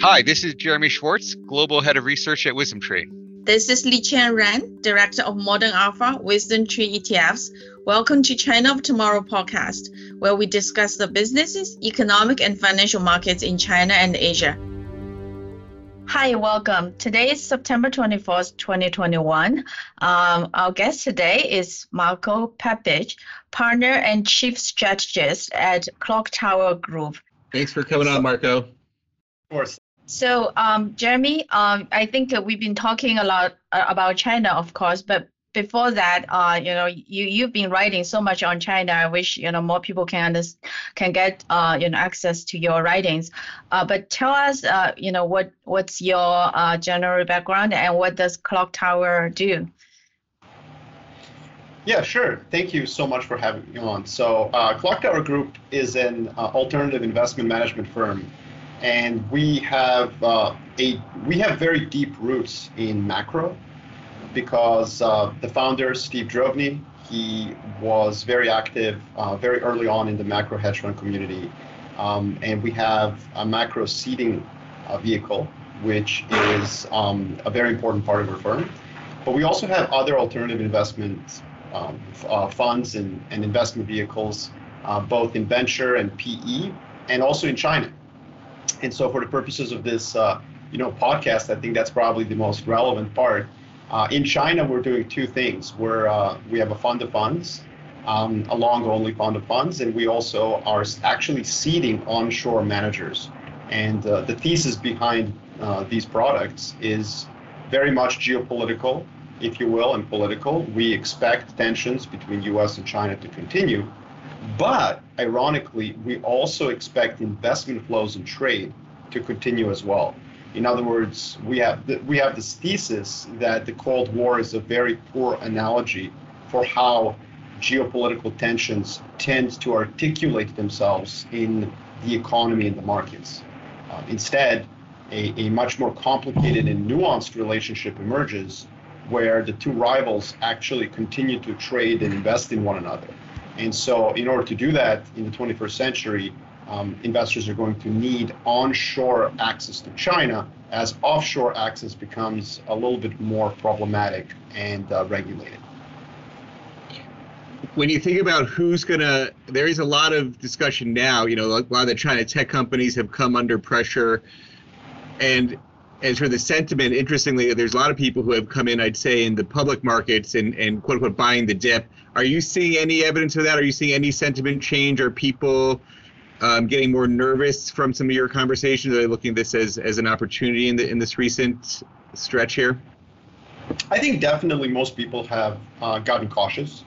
Hi, this is Jeremy Schwartz, Global Head of Research at WisdomTree. This is Liqian Ren, Director of Modern Alpha, WisdomTree ETFs. Welcome to China of Tomorrow podcast, where we discuss the businesses, economic, and financial markets in China and Asia. Hi, welcome. Today is September 24th, 2021. Um, our guest today is Marko Papic, partner and chief strategist at Clocktower Group. Thanks for coming on, Marko. Of course. So, um, Jeremy, um, I think we've been talking a lot uh, about China, of course, but before that, uh, you know, you you've been writing so much on China. I wish you know more people can can get uh, you know access to your writings. Uh, but tell us, uh, you know, what what's your uh, general background and what does Clocktower do? Yeah, sure. Thank you so much for having me on. So, uh, Clocktower Group is an uh, alternative investment management firm and we have uh, a we have very deep roots in macro because uh, the founder Steve Drobny he was very active uh, very early on in the macro hedge fund community, um, and we have a macro seeding uh, vehicle which is um, a very important part of our firm. But we also have other alternative investment um, uh, funds and, and investment vehicles, uh, both in venture and PE, and also in China. And so, for the purposes of this, uh, you know, podcast, I think that's probably the most relevant part. Uh, in China, we're doing two things. We're uh, we have a fund of funds, um, a long-only fund of funds, and we also are actually seeding onshore managers. And uh, the thesis behind uh, these products is very much geopolitical, if you will, and political. We expect tensions between U.S. and China to continue, but ironically, we also expect investment flows and trade to continue as well. In other words, we have we have this thesis that the Cold War is a very poor analogy for how geopolitical tensions tend to articulate themselves in the economy and the markets. Uh, instead, a, a much more complicated and nuanced relationship emerges where the two rivals actually continue to trade and invest in one another. And so, in order to do that in the 21st century, um, investors are going to need onshore access to China as offshore access becomes a little bit more problematic and uh, regulated. When you think about who's going to, there is a lot of discussion now. You know, a lot of the China tech companies have come under pressure. And as for the sentiment, interestingly, there's a lot of people who have come in, I'd say, in the public markets and, and quote unquote buying the dip. Are you seeing any evidence of that? Are you seeing any sentiment change? Are people um, getting more nervous from some of your conversations? Are they looking at this as, as an opportunity in the in this recent stretch here? I think definitely most people have uh, gotten cautious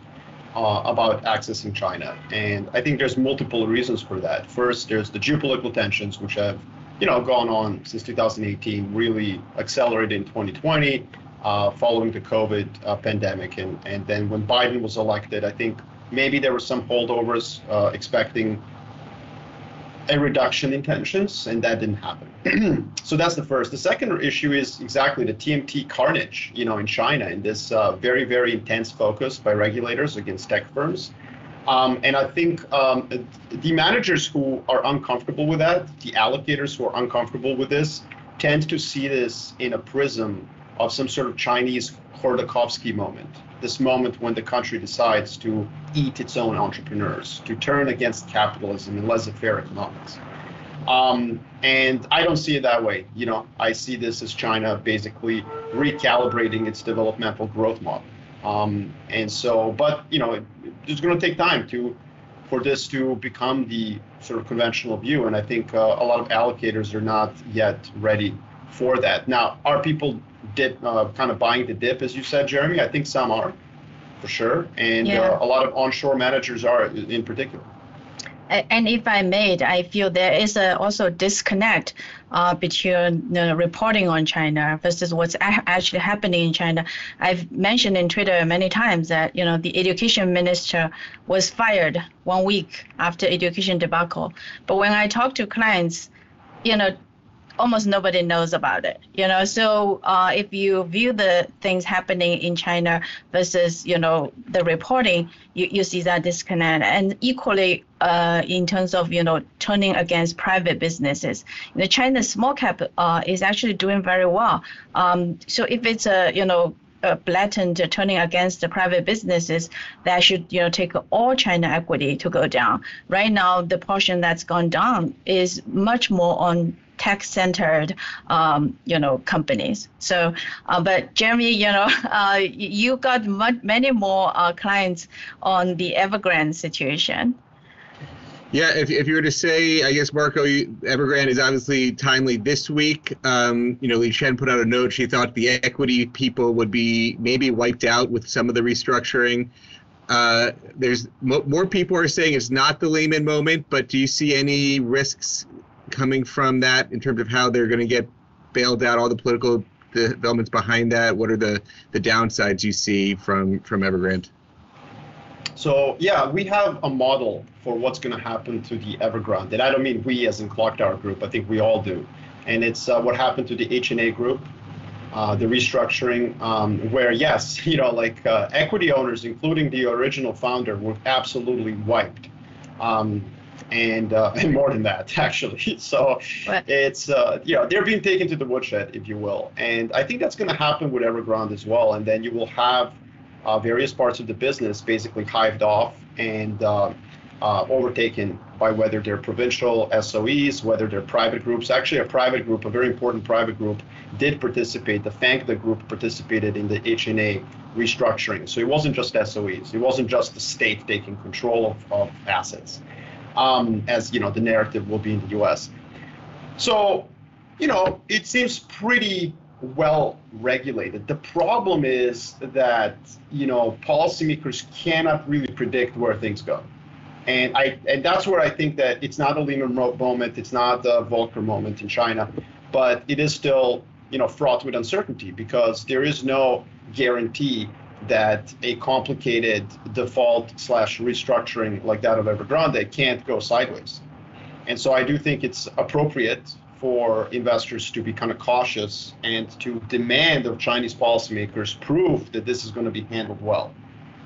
uh, about accessing China, and I think there's multiple reasons for that. First, there's the geopolitical tensions, which have you know, gone on since 2018, really accelerated in 2020 uh, following the COVID uh, pandemic. And, and then when Biden was elected, I think maybe there were some holdovers uh, expecting a reduction in tensions, and that didn't happen. so that's the first. The second issue is exactly the TMT carnage, you know, in China, and this uh, very, very intense focus by regulators against tech firms. Um, and I think um, the managers who are uncomfortable with that, the allocators who are uncomfortable with this, tend to see this in a prism of some sort of Chinese Khodorkovsky moment. This moment when the country decides to eat its own entrepreneurs, to turn against capitalism and laissez-faire economics. Um, and I don't see it that way. You know, I see this as China basically recalibrating its developmental growth model. Um, and so, but you know, it, it's going to take time to for this to become the sort of conventional view. And I think uh, a lot of allocators are not yet ready for that. Now, are people dip, uh, kind of buying the dip, as you said, Jeremy? I think some are, for sure, and yeah. uh, a lot of onshore managers are in particular and if I may, I feel there is a also disconnect uh, between the reporting on China versus what's actually happening in China. I've mentioned in Twitter many times that you know the education minister was fired one week after education debacle. But when I talk to clients, you know, almost nobody knows about it. You know, so uh, if you view the things happening in China versus you know the reporting, you, you see that disconnect. And equally, uh, in terms of you know turning against private businesses, you know, China's small cap uh, is actually doing very well. Um, so if it's a you know uh, blatant turning against the private businesses, that should you know take all China equity to go down. Right now, the portion that's gone down is much more on tech-centered, um, you know, companies. So, uh, but Jeremy, you know, uh, you got much, many more uh, clients on the Evergrande situation. Yeah, if, if you were to say, I guess Marko Evergrande is obviously timely this week. Um, you know, Liqian put out a note. She thought the equity people would be maybe wiped out with some of the restructuring. Uh, there's mo- more people are saying it's not the Lehman moment, but do you see any risks coming from that in terms of how they're going to get bailed out? All the political developments behind that. What are the the downsides you see from from Evergrande? So yeah, we have a model for what's going to happen to the Evergrande, and I don't mean we as in Clocktower Group. I think we all do, and it's uh, what happened to the HNA Group, uh, the restructuring, um, where yes, you know, like uh, equity owners, including the original founder, were absolutely wiped. Um, and uh, and more than that actually. So what? it's uh, you know they're being taken to the woodshed, if you will, and I think that's going to happen with Evergrande as well. And then you will have uh, various parts of the business basically hived off and uh, uh, overtaken by whether they're provincial SOEs, whether they're private groups. Actually, a private group, a very important private group, did participate. The FANGDA group participated in the HNA restructuring. So it wasn't just SOEs. It wasn't just the state taking control of, of assets, um, as you know the narrative will be in the U.S. So, you know, it seems pretty well regulated. The problem is that you know policymakers cannot really predict where things go, and I and that's where I think that it's not a Lehman moment, it's not the Volcker moment in China, but it is still you know fraught with uncertainty because there is no guarantee that a complicated default slash restructuring like that of Evergrande can't go sideways. And so I do think it's appropriate for investors to be kind of cautious and to demand of Chinese policymakers proof that this is going to be handled well.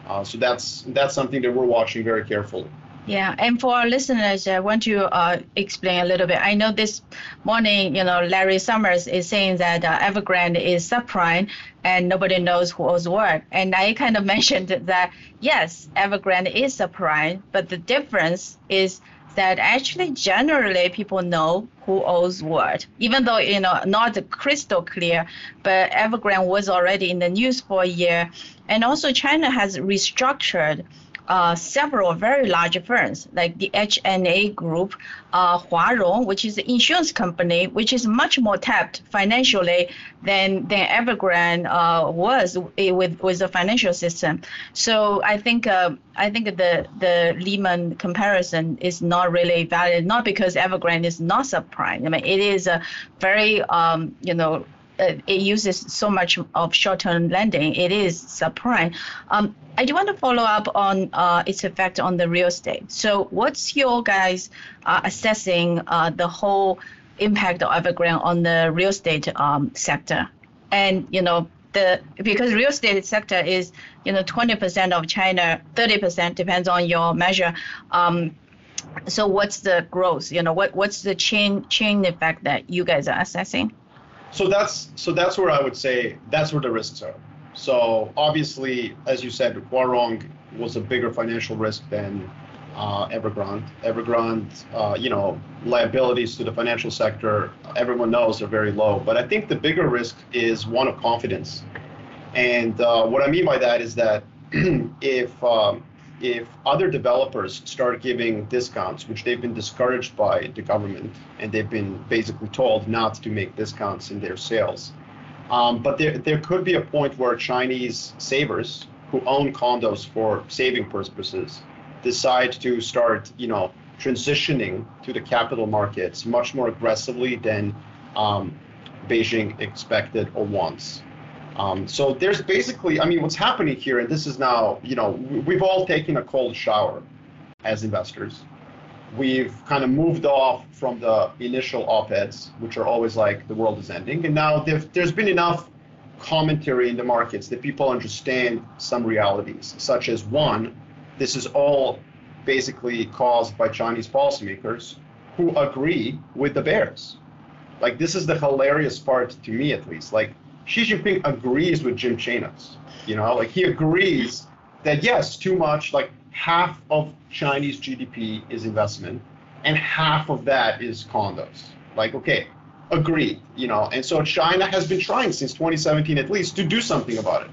Uh, so that's that's something that we're watching very carefully. Yeah, and for our listeners, I want to uh, explain a little bit. I know this morning, you know, Larry Summers is saying that uh, Evergrande is subprime and nobody knows who owes what. And I kind of mentioned that yes, Evergrande is subprime, but the difference is that actually generally people know who owes what, even though you know not crystal clear. But Evergrande was already in the news for a year, and also China has restructured uh, several very large firms like the HNA Group, uh, Huarong, which is an insurance company, which is much more tapped financially than than Evergrande uh, was with with the financial system. So I think uh, I think the the Lehman comparison is not really valid, not because Evergrande is not subprime. I mean, it is a very um, you know it uses so much of short-term lending, it is subprime. Um, I do want to follow up on uh, its effect on the real estate. So, what's your guys uh, assessing uh, the whole impact of Evergrande on the real estate um, sector? And you know, the because real estate sector is you know 20% of China, 30% depends on your measure. Um, so, what's the growth? You know, what what's the chain chain effect that you guys are assessing? So that's so that's where I would say that's where the risks are. So obviously, as you said, Huarong was a bigger financial risk than uh, Evergrande. Evergrande, uh, you know, liabilities to the financial sector, everyone knows they're very low. But I think the bigger risk is one of confidence. And uh, what I mean by that is that if um, if other developers start giving discounts, which they've been discouraged by the government, and they've been basically told not to make discounts in their sales. Um, but there, there could be a point where Chinese savers who own condos for saving purposes decide to start, you know, transitioning to the capital markets much more aggressively than um, Beijing expected or wants. Um, so there's basically, I mean, what's happening here, and this is now, you know, we've all taken a cold shower as investors. we've kind of moved off from the initial op-eds, which are always like the world is ending, and now there's been enough commentary in the markets that people understand some realities, such as one, this is all basically caused by Chinese policymakers who agree with the bears. Like this is the hilarious part to me, at least. Like Xi Jinping agrees with Jim Chanos. You know, like he agrees that yes, too much. Like half of Chinese GDP is investment, and half of that is condos. Like okay, agreed. You know, and so China has been trying since 2017 at least to do something about it.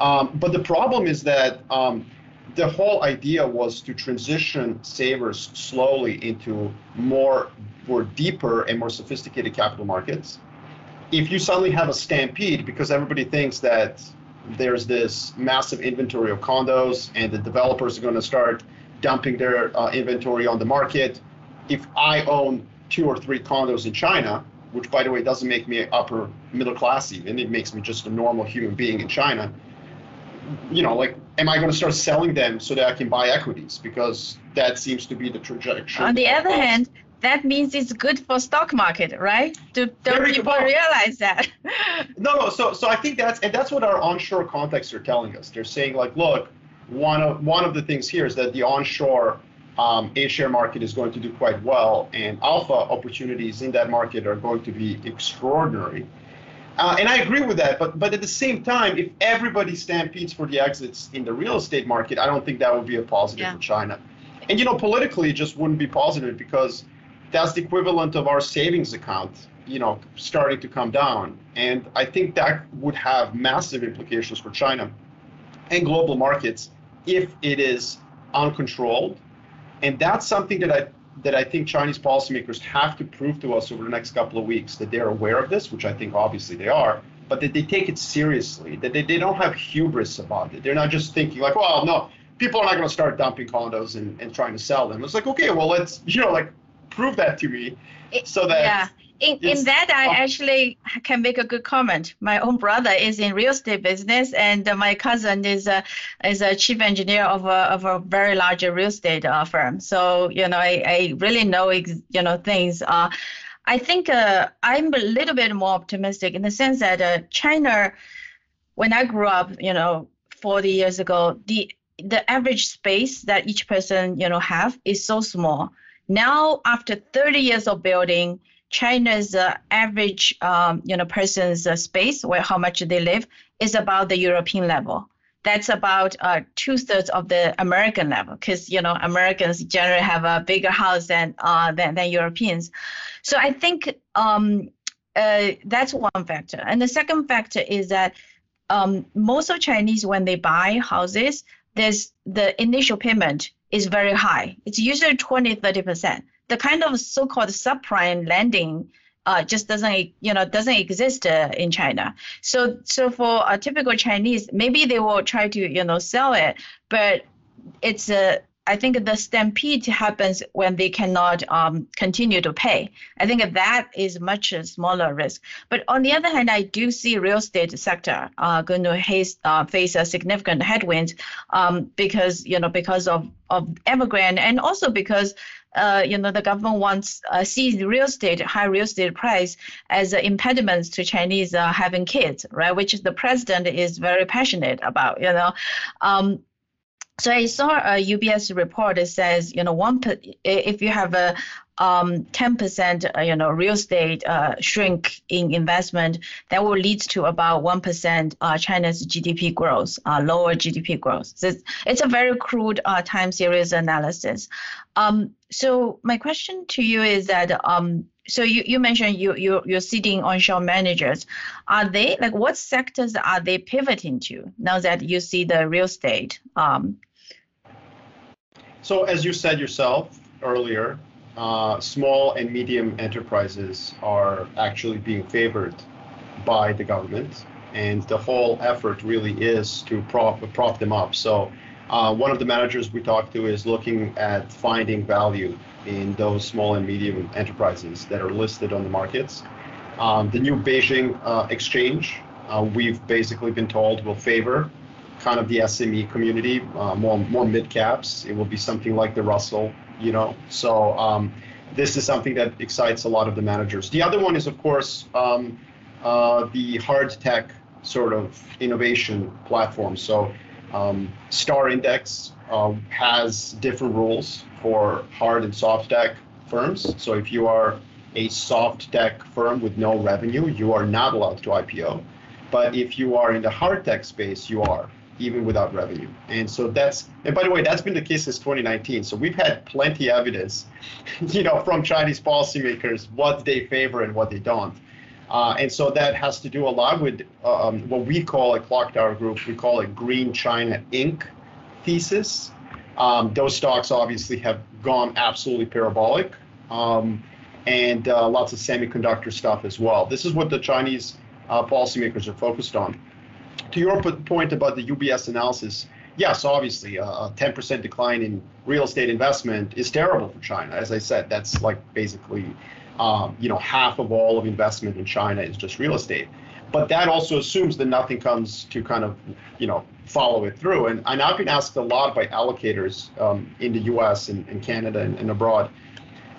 Um, but the problem is that um, the whole idea was to transition savers slowly into more, more deeper and more sophisticated capital markets. If you suddenly have a stampede because everybody thinks that there's this massive inventory of condos and the developers are going to start dumping their uh, inventory on the market. If I own two or three condos in China, which by the way doesn't make me upper middle class even, it makes me just a normal human being in China you know, like, am I going to start selling them so that I can buy equities? Because that seems to be the trajectory. On the other hand, that means it's good for stock market, right? Do don't people realize that? no, no. So, so I think that's and that's what our onshore contacts are telling us. They're saying like, look, one of one of the things here is that the onshore um, A share market is going to do quite well, and alpha opportunities in that market are going to be extraordinary. Uh, and I agree with that, but but at the same time, if everybody stampedes for the exits in the real estate market, I don't think that would be a positive yeah. for China. And you know, politically, it just wouldn't be positive because that's the equivalent of our savings account, you know, starting to come down. And I think that would have massive implications for China and global markets if it is uncontrolled. And that's something that I that I think Chinese policymakers have to prove to us over the next couple of weeks that they're aware of this, which I think obviously they are, but that they take it seriously, that they, they don't have hubris about it. They're not just thinking like, well, no, people are not going to start dumping condos and, and trying to sell them. It's like, okay, well, let's, you know, like prove that to me so that yeah. In, in that i actually can make a good comment. My own brother is in real estate business and my cousin is a is a chief engineer of a, of a very large real estate uh, firm. So you know i, I really know you know things uh, i think uh, i'm a little bit more optimistic in the sense that uh, china when i grew up you know 40 years ago the the average space that each person you know have is so small now after 30 years of building China's uh, average, um, you know, person's uh, space, where how much they live, is about the European level. That's about uh, two thirds of the American level, because you know Americans generally have a bigger house than uh, than, than Europeans. So I think um, uh, that's one factor, and the second factor is that um, most of Chinese when they buy houses, there's the initial payment is very high. It's usually 20, 30 percent the kind of so-called subprime lending uh, just doesn't you know doesn't exist uh, in China. So so for a typical Chinese, maybe they will try to you know sell it, but it's a I think the stampede happens when they cannot um, continue to pay. I think that is much a smaller risk. But on the other hand, I do see real estate sector uh, going to face, uh, face a significant headwind um, because you know because of of Evergrande and also because uh, you know, the government wants uh, sees real estate, high real estate price as an impediment to Chinese uh, having kids, right? Which the president is very passionate about, you know. Um, so I saw a UBS report that says, you know, one if you have a um, 10% uh, you know real estate uh, shrink in investment that will lead to about 1% uh, China's GDP growth, uh, lower GDP growth. So it's, it's a very crude uh, time series analysis. Um, so my question to you is that um, so you, you mentioned you, you you're sitting onshore managers. Are they like what sectors are they pivoting to now that you see the real estate? Um, so as you said yourself earlier, uh, small and medium enterprises are actually being favored by the government, and the whole effort really is to prop prop them up. So, uh, one of the managers we talked to is looking at finding value in those small and medium enterprises that are listed on the markets. Um, the new Beijing uh, exchange, uh, we've basically been told will favor kind of the SME community, uh, more more mid caps. It will be something like the Russell You know, so um, this is something that excites a lot of the managers. The other one is, of course, um, uh, the hard tech sort of innovation platform. So um, Star Index uh, has different rules for hard and soft tech firms. So if you are a soft tech firm with no revenue, you are not allowed to IPO. But if you are in the hard tech space, you are even without revenue. And so that's, and by the way, that's been the case since 2019. So we've had plenty of evidence, you know, from Chinese policymakers what they favor and what they don't. Uh, and so that has to do a lot with um, what we call a Clocktower Group, we call it Green China Inc. thesis. Um, those stocks obviously have gone absolutely parabolic, um, and uh, lots of semiconductor stuff as well. This is what the Chinese uh, policymakers are focused on. To your point about the UBS analysis, yes, obviously, uh, a 10% decline in real estate investment is terrible for China. As I said, that's like basically, um, you know, half of all of investment in China is just real estate. But that also assumes that nothing comes to kind of, you know, follow it through. And, and I've been asked a lot by allocators um, in the U.S. and, and Canada and, and abroad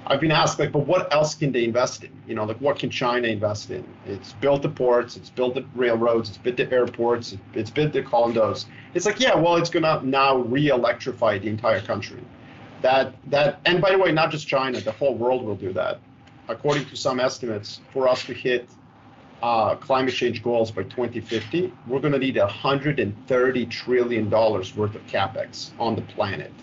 I've been asked like, but what else can they invest in? You know, like what can China invest in? It's built the ports, it's built the railroads, it's built the airports, it's built the condos. It's like, yeah, well, it's gonna now re-electrify the entire country. That that, and by the way, not just China, the whole world will do that. According to some estimates, for us to hit uh, climate change goals by 2050, we're to need 130 trillion dollars worth of capex on the planet.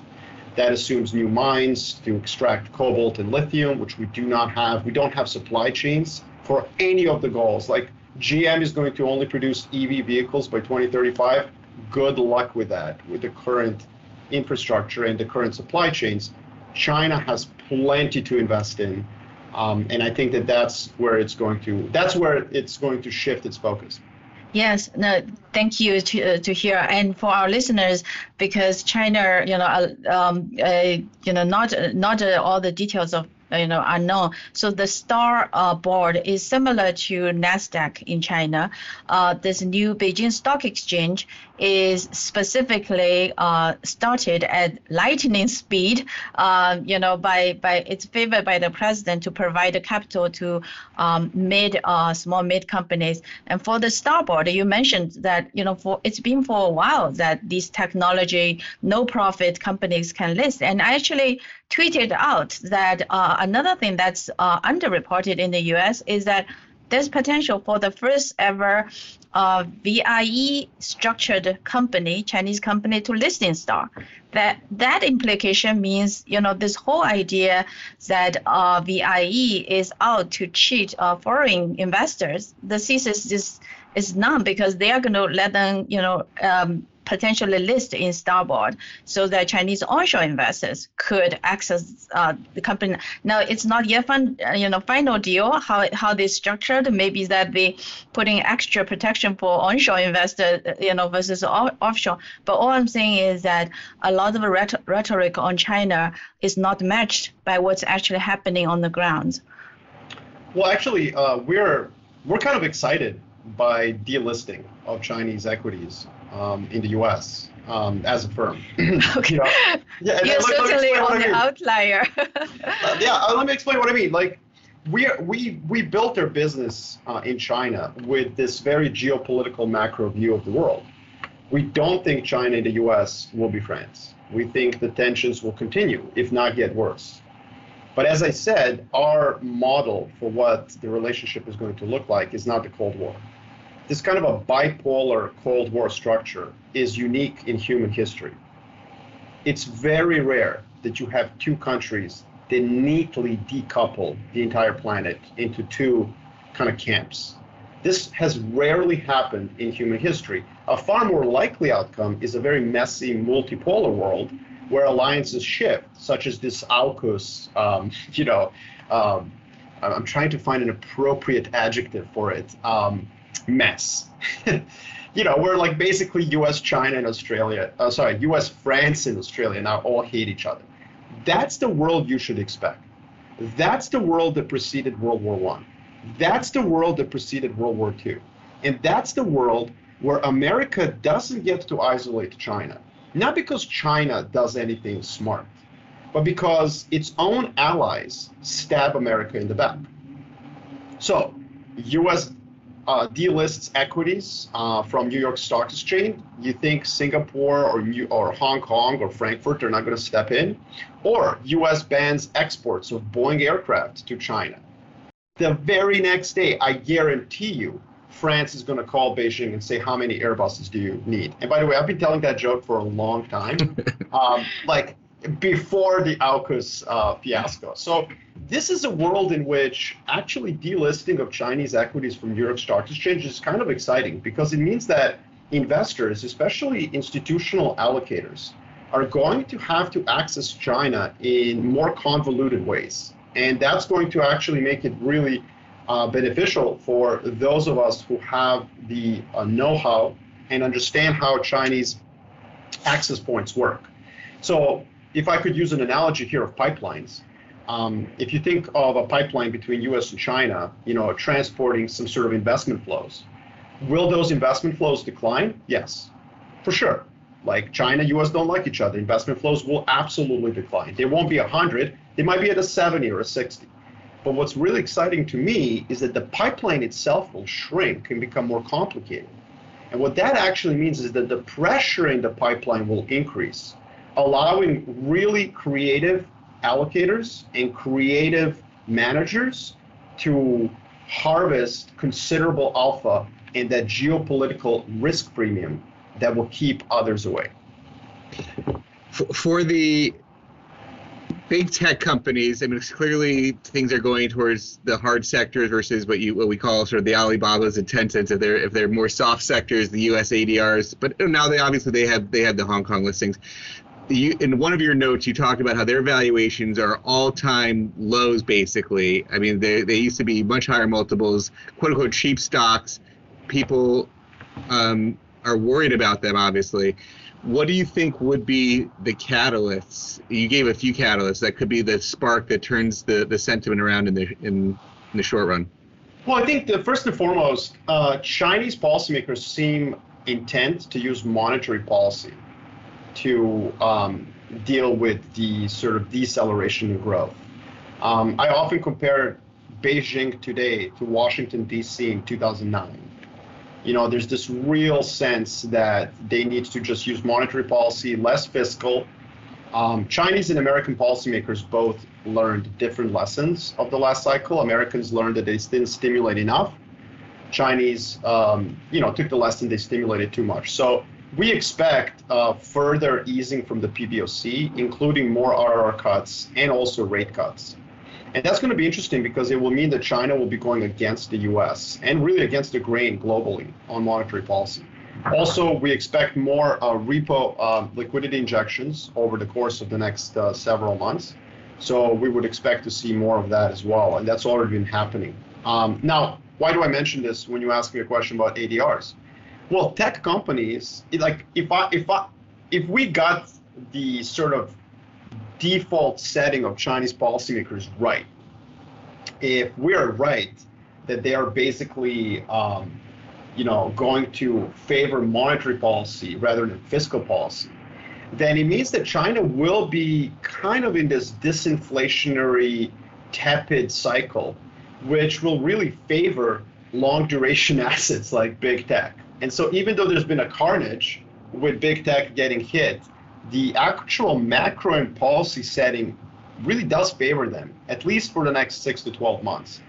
That assumes new mines to extract cobalt and lithium, which we do not have. We don't have supply chains for any of the goals. Like GM is going to only produce EV vehicles by 2035. Good luck with that, with the current infrastructure and the current supply chains. China has plenty to invest in. Um, and I think that that's where it's going to that's where it's going to shift its focus. Yes, no, thank you to, uh, to hear. And for our listeners, because China, you know, uh, um, uh, you know, not not all the details of you know unknown. So the Star uh, board is similar to Nasdaq in China. Uh, this new Beijing Stock Exchange is specifically uh, started at lightning speed. Uh, you know, by by it's favored by the president to provide the capital to um, mid uh, small mid companies. And for the Star board, you mentioned that you know for it's been for a while that these technology no profit companies can list. And I actually tweeted out that uh, another thing that's uh, underreported in the U.S. is that there's potential for the first ever uh, VIE structured company, Chinese company, to list in Star. That that implication means you know this whole idea that uh, VIE is out to cheat uh, foreign investors. The thesis is is none because they are going to let them you know um, potentially list in Starboard so that Chinese onshore investors could access uh, the company. Now it's not yet fun, uh, you know, final deal how how they structured. Maybe that they putting extra protection for onshore investors, you know, versus off- offshore. But all I'm saying is that a lot of rhet- rhetoric on China is not matched by what's actually happening on the ground. Well, actually, uh, we're we're kind of excited by delisting of Chinese equities um, in the U.S. Um, as a firm. okay. know? Yeah, You're certainly on the mean. outlier. uh, yeah, uh, let me explain what I mean. Like, we we we built our business uh, in China with this very geopolitical macro view of the world. We don't think China and the U.S. will be friends. We think the tensions will continue, if not get worse. But as I said, our model for what the relationship is going to look like is not the Cold War this kind of a bipolar Cold War structure is unique in human history. It's very rare that you have two countries that neatly decouple the entire planet into two kind of camps. This has rarely happened in human history. A far more likely outcome is a very messy multipolar world where alliances shift, such as this AUKUS, um, you know, um, I'm trying to find an appropriate adjective for it. Um, mess. you know, we're like basically U.S., China, and Australia. Uh, sorry, U.S., France, and Australia now all hate each other. That's the world you should expect. That's the world that preceded World War One. That's the world that preceded World War Two, and that's the world where America doesn't get to isolate China, not because China does anything smart, but because its own allies stab America in the back. So, U.S. Uh, delists equities uh, from New York Stock Exchange. You think Singapore or New, or Hong Kong or Frankfurt are not going to step in, or U.S. bans exports of Boeing aircraft to China. The very next day, I guarantee you, France is going to call Beijing and say, "How many Airbuses do you need?" And by the way, I've been telling that joke for a long time, um, like before the AUKUS uh, fiasco. So this is a world in which actually delisting of Chinese equities from York Stock Exchange is kind of exciting because it means that investors, especially institutional allocators, are going to have to access China in more convoluted ways. And that's going to actually make it really uh, beneficial for those of us who have the uh, know how and understand how Chinese access points work. So, if I could use an analogy here of pipelines, um, if you think of a pipeline between U.S. and China, you know, transporting some sort of investment flows, will those investment flows decline? Yes, for sure. Like China, U.S. don't like each other. Investment flows will absolutely decline. They won't be 100. They might be at a 70 or a 60. But what's really exciting to me is that the pipeline itself will shrink and become more complicated. And what that actually means is that the pressure in the pipeline will increase, allowing really creative allocators and creative managers to harvest considerable alpha and that geopolitical risk premium that will keep others away. For the big tech companies, I mean, clearly things are going towards the hard sectors versus what you what we call sort of the Alibabas and Tencents. If they're if they're more soft sectors, the U.S. ADRs. But now they obviously they have they have the Hong Kong listings. You, in one of your notes, you talked about how their valuations are all-time lows. Basically, I mean, they they used to be much higher multiples, quote unquote cheap stocks. People um, are worried about them, obviously what do you think would be the catalysts? You gave a few catalysts that could be the spark that turns the, the sentiment around in the in, in the short run. Well, I think the first and foremost, uh, Chinese policymakers seem intent to use monetary policy to um, deal with the sort of deceleration in growth. Um, I often compare Beijing today to Washington D.C. in 2009 you know, there's this real sense that they need to just use monetary policy, less fiscal. Um, Chinese and American policymakers both learned different lessons of the last cycle. Americans learned that they didn't stimulate enough. Chinese, um, you know, took the lesson they stimulated too much. So we expect uh, further easing from the PBOC, including more RR cuts and also rate cuts. And that's going to be interesting because it will mean that China will be going against the US and really against the grain globally on monetary policy. Also, we expect more uh, repo uh, liquidity injections over the course of the next uh, several months. So we would expect to see more of that as well, and that's already been happening. Um, now, why do I mention this when you ask me a question about ADRs? Well, tech companies, like if I if I if we got the sort of default setting of Chinese policymakers right. If we are right that they are basically, um, you know, going to favor monetary policy rather than fiscal policy, then it means that China will be kind of in this disinflationary, tepid cycle, which will really favor long duration assets like big tech. And so, even though there's been a carnage with big tech getting hit, the actual macro and policy setting really does favor them, at least for the next six to 12 months.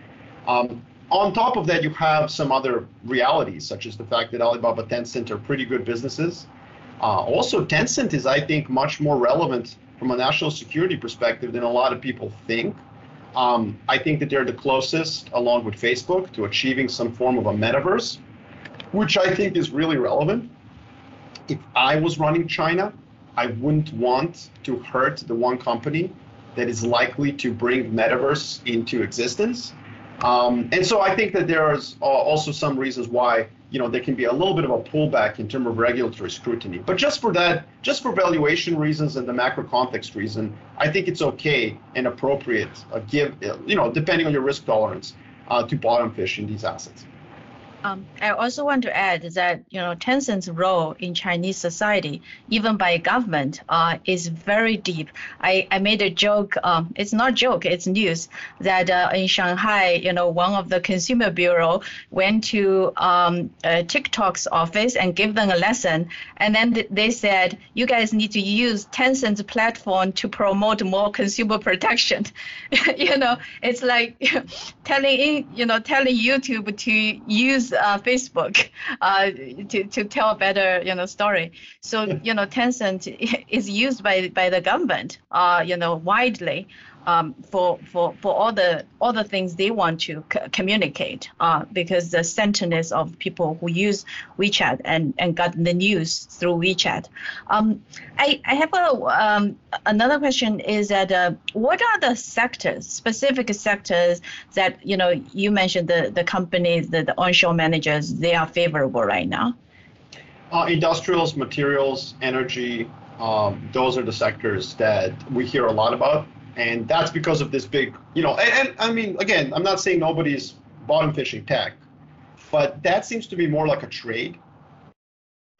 Um, on top of that, you have some other realities, such as the fact that Alibaba, Tencent are pretty good businesses. Uh, also, Tencent is, I think, much more relevant from a national security perspective than a lot of people think. Um, I think that they're the closest, along with Facebook, to achieving some form of a metaverse, which I think is really relevant. If I was running China, I wouldn't want to hurt the one company that is likely to bring metaverse into existence. Um, and so I think that there's also some reasons why you know there can be a little bit of a pullback in terms of regulatory scrutiny. But just for that, just for valuation reasons and the macro context reason, I think it's okay and appropriate uh, give you know depending on your risk tolerance uh, to bottom fish in these assets. Um, I also want to add that you know Tencent's role in Chinese society, even by government, uh, is very deep. I, I made a joke. Um, it's not joke. It's news that uh, in Shanghai, you know, one of the consumer bureau went to um, uh, TikTok's office and gave them a lesson, and then th- they said, "You guys need to use Tencent's platform to promote more consumer protection." you know, it's like telling you know telling YouTube to use uh, Facebook uh, to, to tell a better you know story. So you know Tencent is used by by the government uh, you know widely um, for, for, for all the all the things they want to communicate uh, because the centerness of people who use WeChat and, and got the news through WeChat. Um, I, I have a um, another question is that uh, what are the sectors specific sectors that you know you mentioned the the companies the, the onshore managers they are favorable right now. Uh, industrials, materials, energy, um, those are the sectors that we hear a lot about and that's because of this big, you know, and, and I mean, again, I'm not saying nobody's bottom fishing tech, but that seems to be more like a trade,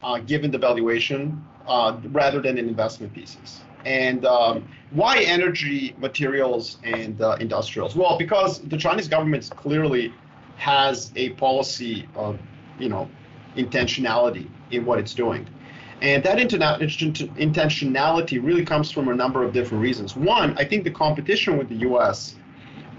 uh, given the valuation, uh, rather than an investment thesis. And um, why energy, materials, and uh, industrials? Well, because the Chinese government clearly has a policy of, you know, intentionality in what it's doing. And that intentionality really comes from a number of different reasons. One, I think the competition with the U.S.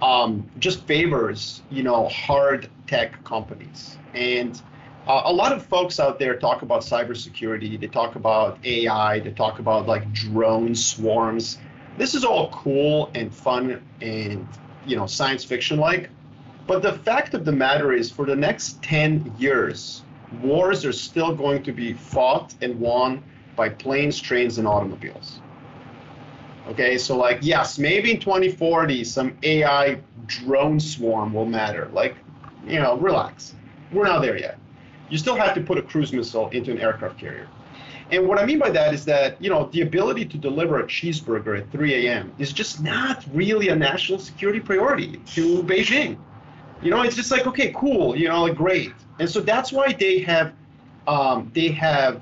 Um, just favors, you know, hard tech companies. And uh, a lot of folks out there talk about cybersecurity. They talk about AI. They talk about like drone swarms. This is all cool and fun and you know science fiction like. But the fact of the matter is, for the next 10 years, wars are still going to be fought and won by planes, trains, and automobiles. Okay, so like, yes, maybe in 2040, some AI drone swarm will matter. Like, you know, relax. We're not there yet. You still have to put a cruise missile into an aircraft carrier. And what I mean by that is that, you know, the ability to deliver a cheeseburger at 3 a.m. is just not really a national security priority to Beijing. You know, it's just like, okay, cool, you know, like, great. And so that's why they have um, they have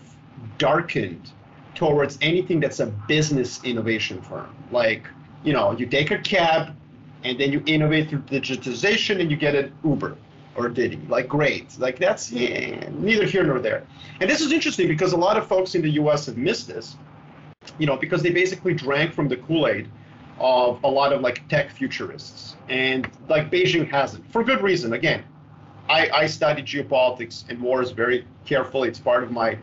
darkened towards anything that's a business innovation firm. Like, you know, you take a cab and then you innovate through digitization and you get an Uber or Didi. Like, great. Like, that's yeah, neither here nor there. And this is interesting because a lot of folks in the US have missed this, you know, because they basically drank from the Kool Aid of a lot of like tech futurists. And like Beijing hasn't, for good reason. Again, I, I study geopolitics and wars very carefully. It's part of my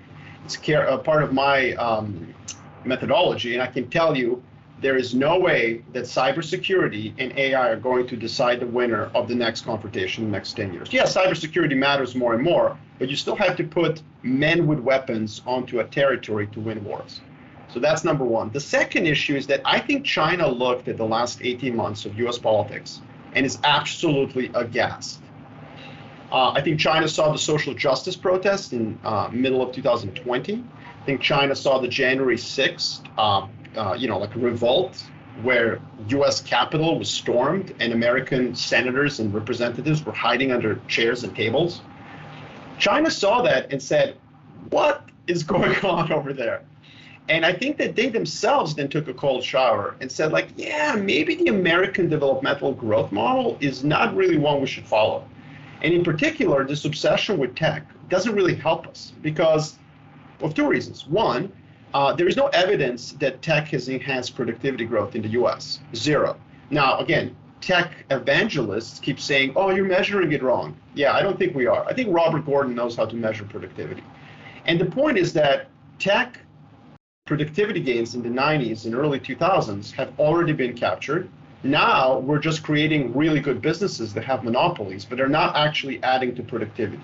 it's care, uh, part of my um, methodology, and I can tell you there is no way that cybersecurity and AI are going to decide the winner of the next confrontation in the next 10 years. Yes, cybersecurity matters more and more, but you still have to put men with weapons onto a territory to win wars. So that's number one. The second issue is that I think China looked at the last 18 months of US politics and is absolutely aghast uh, I think China saw the social justice protests in uh, middle of 2020. I think China saw the January 6th, uh, uh, you know, like revolt where U.S. Capitol was stormed and American senators and representatives were hiding under chairs and tables. China saw that and said, "What is going on over there?" And I think that they themselves then took a cold shower and said, like, yeah, maybe the American developmental growth model is not really one we should follow. And in particular, this obsession with tech doesn't really help us because of two reasons. One, uh, there is no evidence that tech has enhanced productivity growth in the US. Zero. Now, again, tech evangelists keep saying, oh, you're measuring it wrong. Yeah, I don't think we are. I think Robert Gordon knows how to measure productivity. And the point is that tech productivity gains in the 90s and early 2000s have already been captured now we're just creating really good businesses that have monopolies, but are not actually adding to productivity.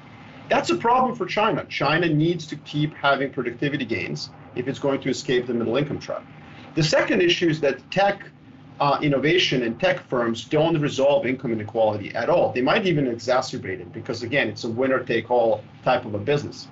That's a problem for China. China needs to keep having productivity gains if it's going to escape the middle income trap. The second issue is that tech uh, innovation and tech firms don't resolve income inequality at all. They might even exacerbate it because, again, it's a winner take all type of a business.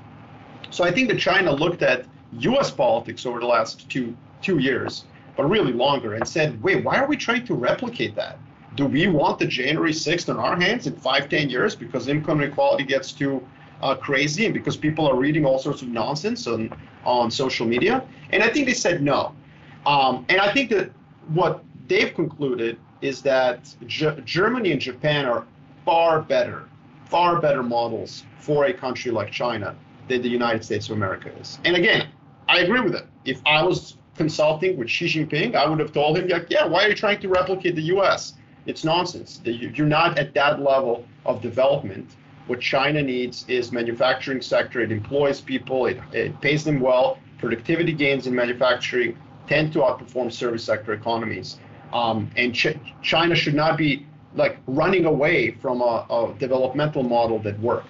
So I think that China looked at US politics over the last two, two years but really longer, and said, wait, why are we trying to replicate that? do we want the January 6th on our hands in five, ten years because income inequality gets too uh, crazy and because people are reading all sorts of nonsense on, on social media? And I think they said no. Um, and I think that what they've concluded is that G- Germany and Japan are far better, far better models for a country like China than the United States of America is. And again, I agree with it. If I was consulting with Xi Jinping, I would have told him, like, yeah, why are you trying to replicate the US? It's nonsense. You're not at that level of development. What China needs is manufacturing sector. It employs people. It, it pays them well. Productivity gains in manufacturing tend to outperform service sector economies. Um, and Ch- China should not be like running away from a, a developmental model that worked.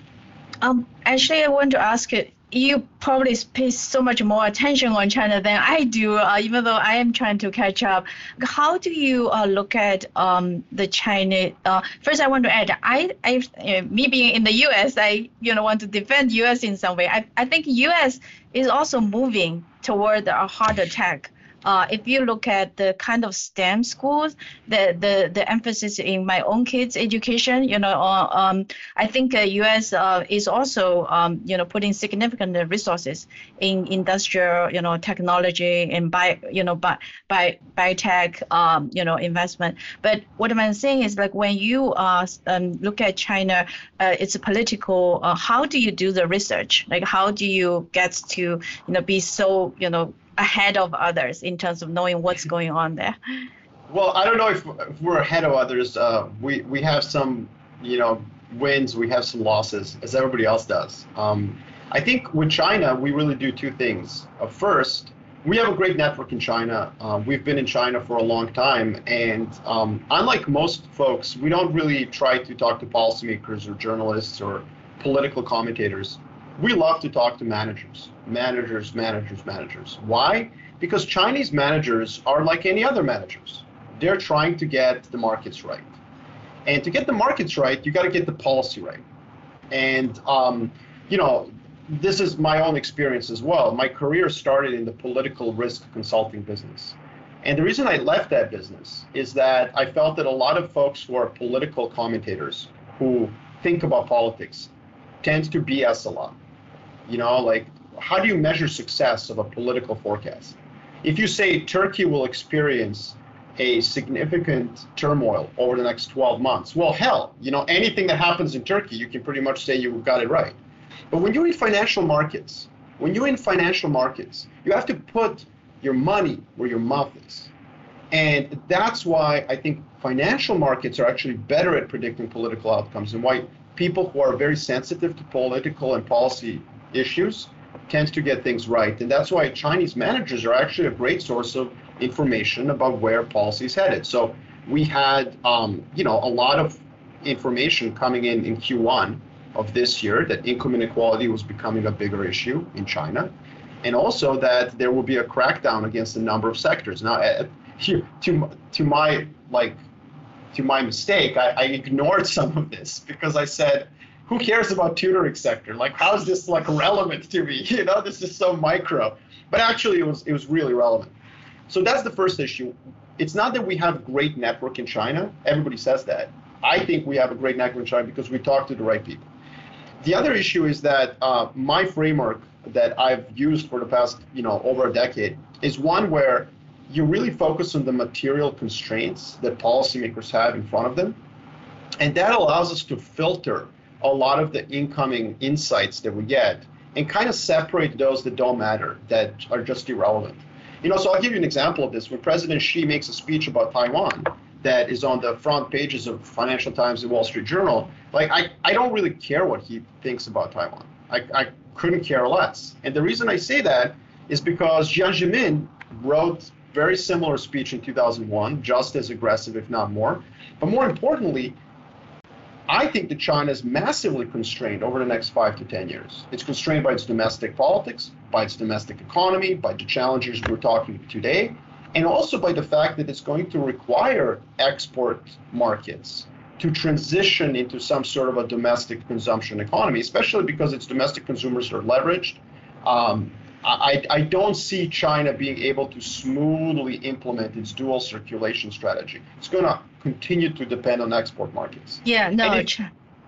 Um, actually, I want to ask it. You probably pay so much more attention on China than I do, uh, even though I am trying to catch up. How do you uh, look at um, the China? Uh, first, I want to add, I, I, uh, me being in the U.S., I, you know, want to defend U.S. in some way. I, I think U.S. is also moving toward a hard tech. Uh, if you look at the kind of STEM schools, the the, the emphasis in my own kids' education, you know, uh, um, I think uh, U.S. Uh, is also, um, you know, putting significant resources in industrial, you know, technology and by, you know, by by biotech, um, you know, investment. But what I'm saying is like when you uh, um, look at China, uh, it's political. how do you do the research? Like how do you get to, you know, be so, you know, ahead of others in terms of knowing what's going on there? Well, I don't know if, if we're ahead of others. Uh, we we have some, you know, wins. We have some losses, as everybody else does. Um, I think with China, we really do two things. Uh, first, we have a great network in China. Uh, we've been in China for a long time, and um, unlike most folks, we don't really try to talk to policymakers or journalists or political commentators we love to talk to managers, managers, managers, managers. Why? Because Chinese managers are like any other managers. They're trying to get the markets right. And to get the markets right, you got to get the policy right. And, um, you know, this is my own experience as well. My career started in the political risk consulting business. And the reason I left that business is that I felt that a lot of folks who are political commentators who think about politics tend to BS a lot. You know, like how do you measure success of a political forecast? If you say Turkey will experience a significant turmoil over the next 12 months, well, hell, you know, anything that happens in Turkey, you can pretty much say you got it right. But when you're in financial markets, when you're in financial markets, you have to put your money where your mouth is. And that's why I think financial markets are actually better at predicting political outcomes and why people who are very sensitive to political and policy issues tends to get things right. And that's why Chinese managers are actually a great source of information about where policy is headed. So we had, um, you know, a lot of information coming in in Q1 of this year that income inequality was becoming a bigger issue in China, and also that there will be a crackdown against a number of sectors. Now, uh, to to my like to my mistake, I, I ignored some of this because I said who cares about tutoring sector? Like, how is this like relevant to me? You know, this is so micro. But actually, it was it was really relevant. So that's the first issue. It's not that we have great network in China. Everybody says that. I think we have a great network in China because we talk to the right people. The other issue is that uh, my framework that I've used for the past, you know, over a decade is one where you really focus on the material constraints that policymakers have in front of them, and that allows us to filter a lot of the incoming insights that we get and kind of separate those that don't matter, that are just irrelevant. You know, so I'll give you an example of this. When President Xi makes a speech about Taiwan that is on the front pages of Financial Times and Wall Street Journal, like I, I don't really care what he thinks about Taiwan. I, I couldn't care less. And the reason I say that is because Jiang Zemin wrote very similar speech in 2001, just as aggressive, if not more. But more importantly, I think that China is massively constrained over the next five to 10 years. It's constrained by its domestic politics, by its domestic economy, by the challenges we're talking today, and also by the fact that it's going to require export markets to transition into some sort of a domestic consumption economy, especially because its domestic consumers are leveraged. Um, I, I don't see China being able to smoothly implement its dual circulation strategy. It's going to continue to depend on export markets. Yeah, no,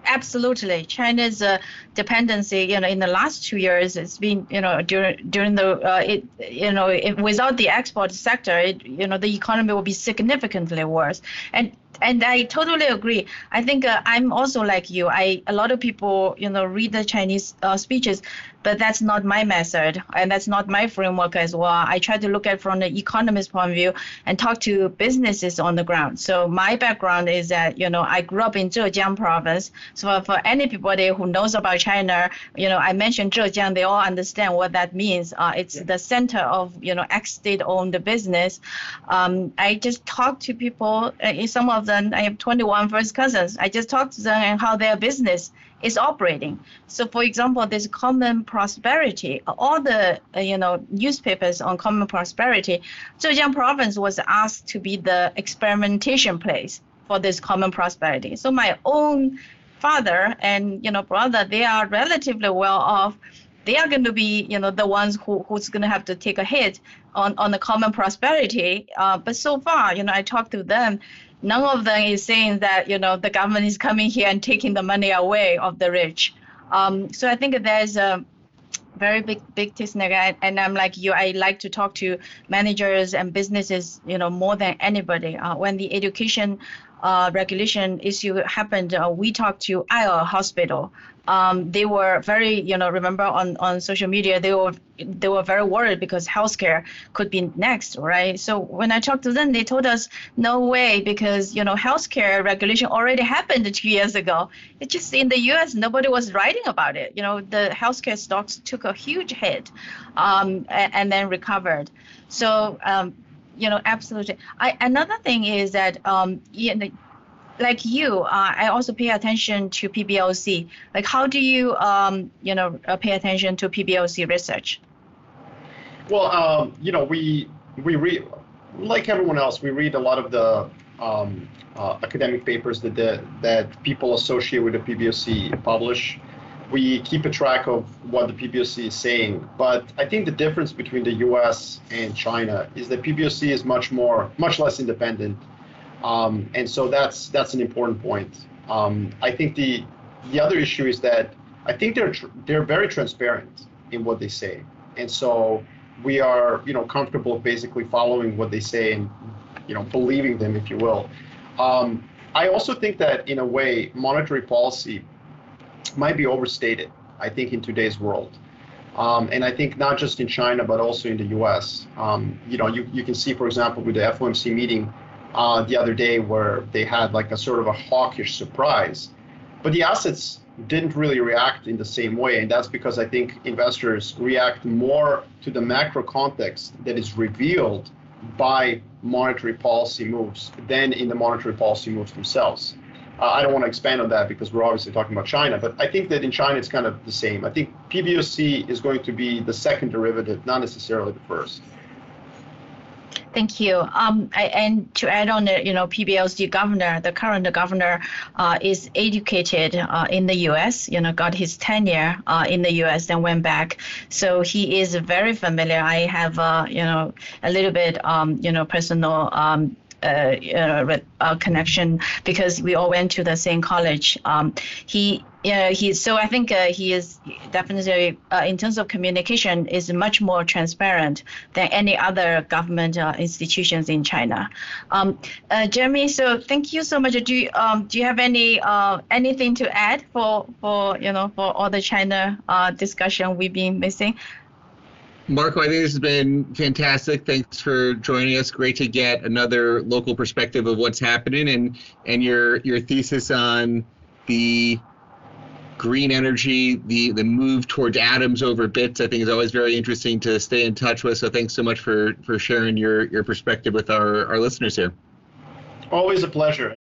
absolutely. China's uh, dependency, you know, in the last two years, it's been, you know, during during the, uh, it, you know, it, without the export sector, it, you know, the economy will be significantly worse. And and I totally agree. I think uh, I'm also like you. I a lot of people, you know, read the Chinese uh, speeches, but that's not my method, and that's not my framework as well. I try to look at from the economist point of view and talk to businesses on the ground. So my background is that you know I grew up in Zhejiang province. So for anybody who knows about China, you know I mentioned Zhejiang, they all understand what that means. Uh, it's yeah. the center of you know ex-state-owned business. Um, I just talk to people. Uh, some of them, I have 21 first cousins. I just talk to them and how their business is operating. So, for example, this common prosperity, all the uh, you know newspapers on common prosperity, Zhejiang province was asked to be the experimentation place for this common prosperity. So my own father and you know brother, they are relatively well off. They are going to be, you know, the ones who, who's going to have to take a hit on, on the common prosperity. Uh, but so far, you know, I talked to them, none of them is saying that you know the government is coming here and taking the money away of the rich. Um, so I think there's a very big big disconnect, and I'm like you. I like to talk to managers and businesses, you know, more than anybody. Uh, when the education uh, regulation issue happened, uh, we talked to Aier Hospital, um, they were very, you know, remember on, on social media, they were they were very worried because healthcare could be next, right? So when I talked to them, they told us no way because you know healthcare regulation already happened two years ago. It just in the U.S. nobody was writing about it. You know, the healthcare stocks took a huge hit, um, and, and, then recovered. So. Um, you know, absolutely. I, another thing is that um, you know, like you, uh, I also pay attention to PBOC. Like, how do you, um, you know, uh, pay attention to PBOC research? Well, um, you know, we we read like everyone else. We read a lot of the um, uh, academic papers that the, that people associated with the PBOC publish. We keep a track of what the PBOC is saying, but I think the difference between the U.S. and China is that PBOC is much more, much less independent um, and so that's that's an important point. Um, I think the the other issue is that I think they're tr- they're very transparent in what they say, and so we are you know comfortable basically following what they say and you know believing them, if you will. Um, I also think that in a way monetary policy might be overstated. I think in today's world. Um, and I think not just in China, but also in the U.S. Um, you know, you, you can see, for example, with the FOMC meeting, uh, the other day where they had like a sort of a hawkish surprise. But the assets didn't really react in the same way. And that's because I think investors react more to the macro context that is revealed by monetary policy moves than in the monetary policy moves themselves. Uh, I don't want to expand on that because we're obviously talking about China, but I think that in China it's kind of the same. I think PBOC is going to be the second derivative, not necessarily the first. Thank you. Um, I, and to add on, the, you know, PBOC governor, the current governor, uh, is educated uh, in the U.S. You know, got his tenure uh, in the U.S. then went back, so he is very familiar. I have, uh, you know, a little bit, um, you know, personal. Um, uh, uh, connection because we all went to the same college. Um, he yeah, he so I think uh, he is definitely uh, in terms of communication is much more transparent than any other government uh, institutions in China. Um, uh, Jeremy, so thank you so much. Do you, um, do you have any uh, anything to add for for you know for all the China uh, discussion we've been missing? Marko, I think this has been fantastic. Thanks for joining us. Great to get another local perspective of what's happening and and your your thesis on the green energy, the the move towards atoms over bits, I think is always very interesting to stay in touch with. So thanks so much for for sharing your your perspective with our our listeners here. Always a pleasure.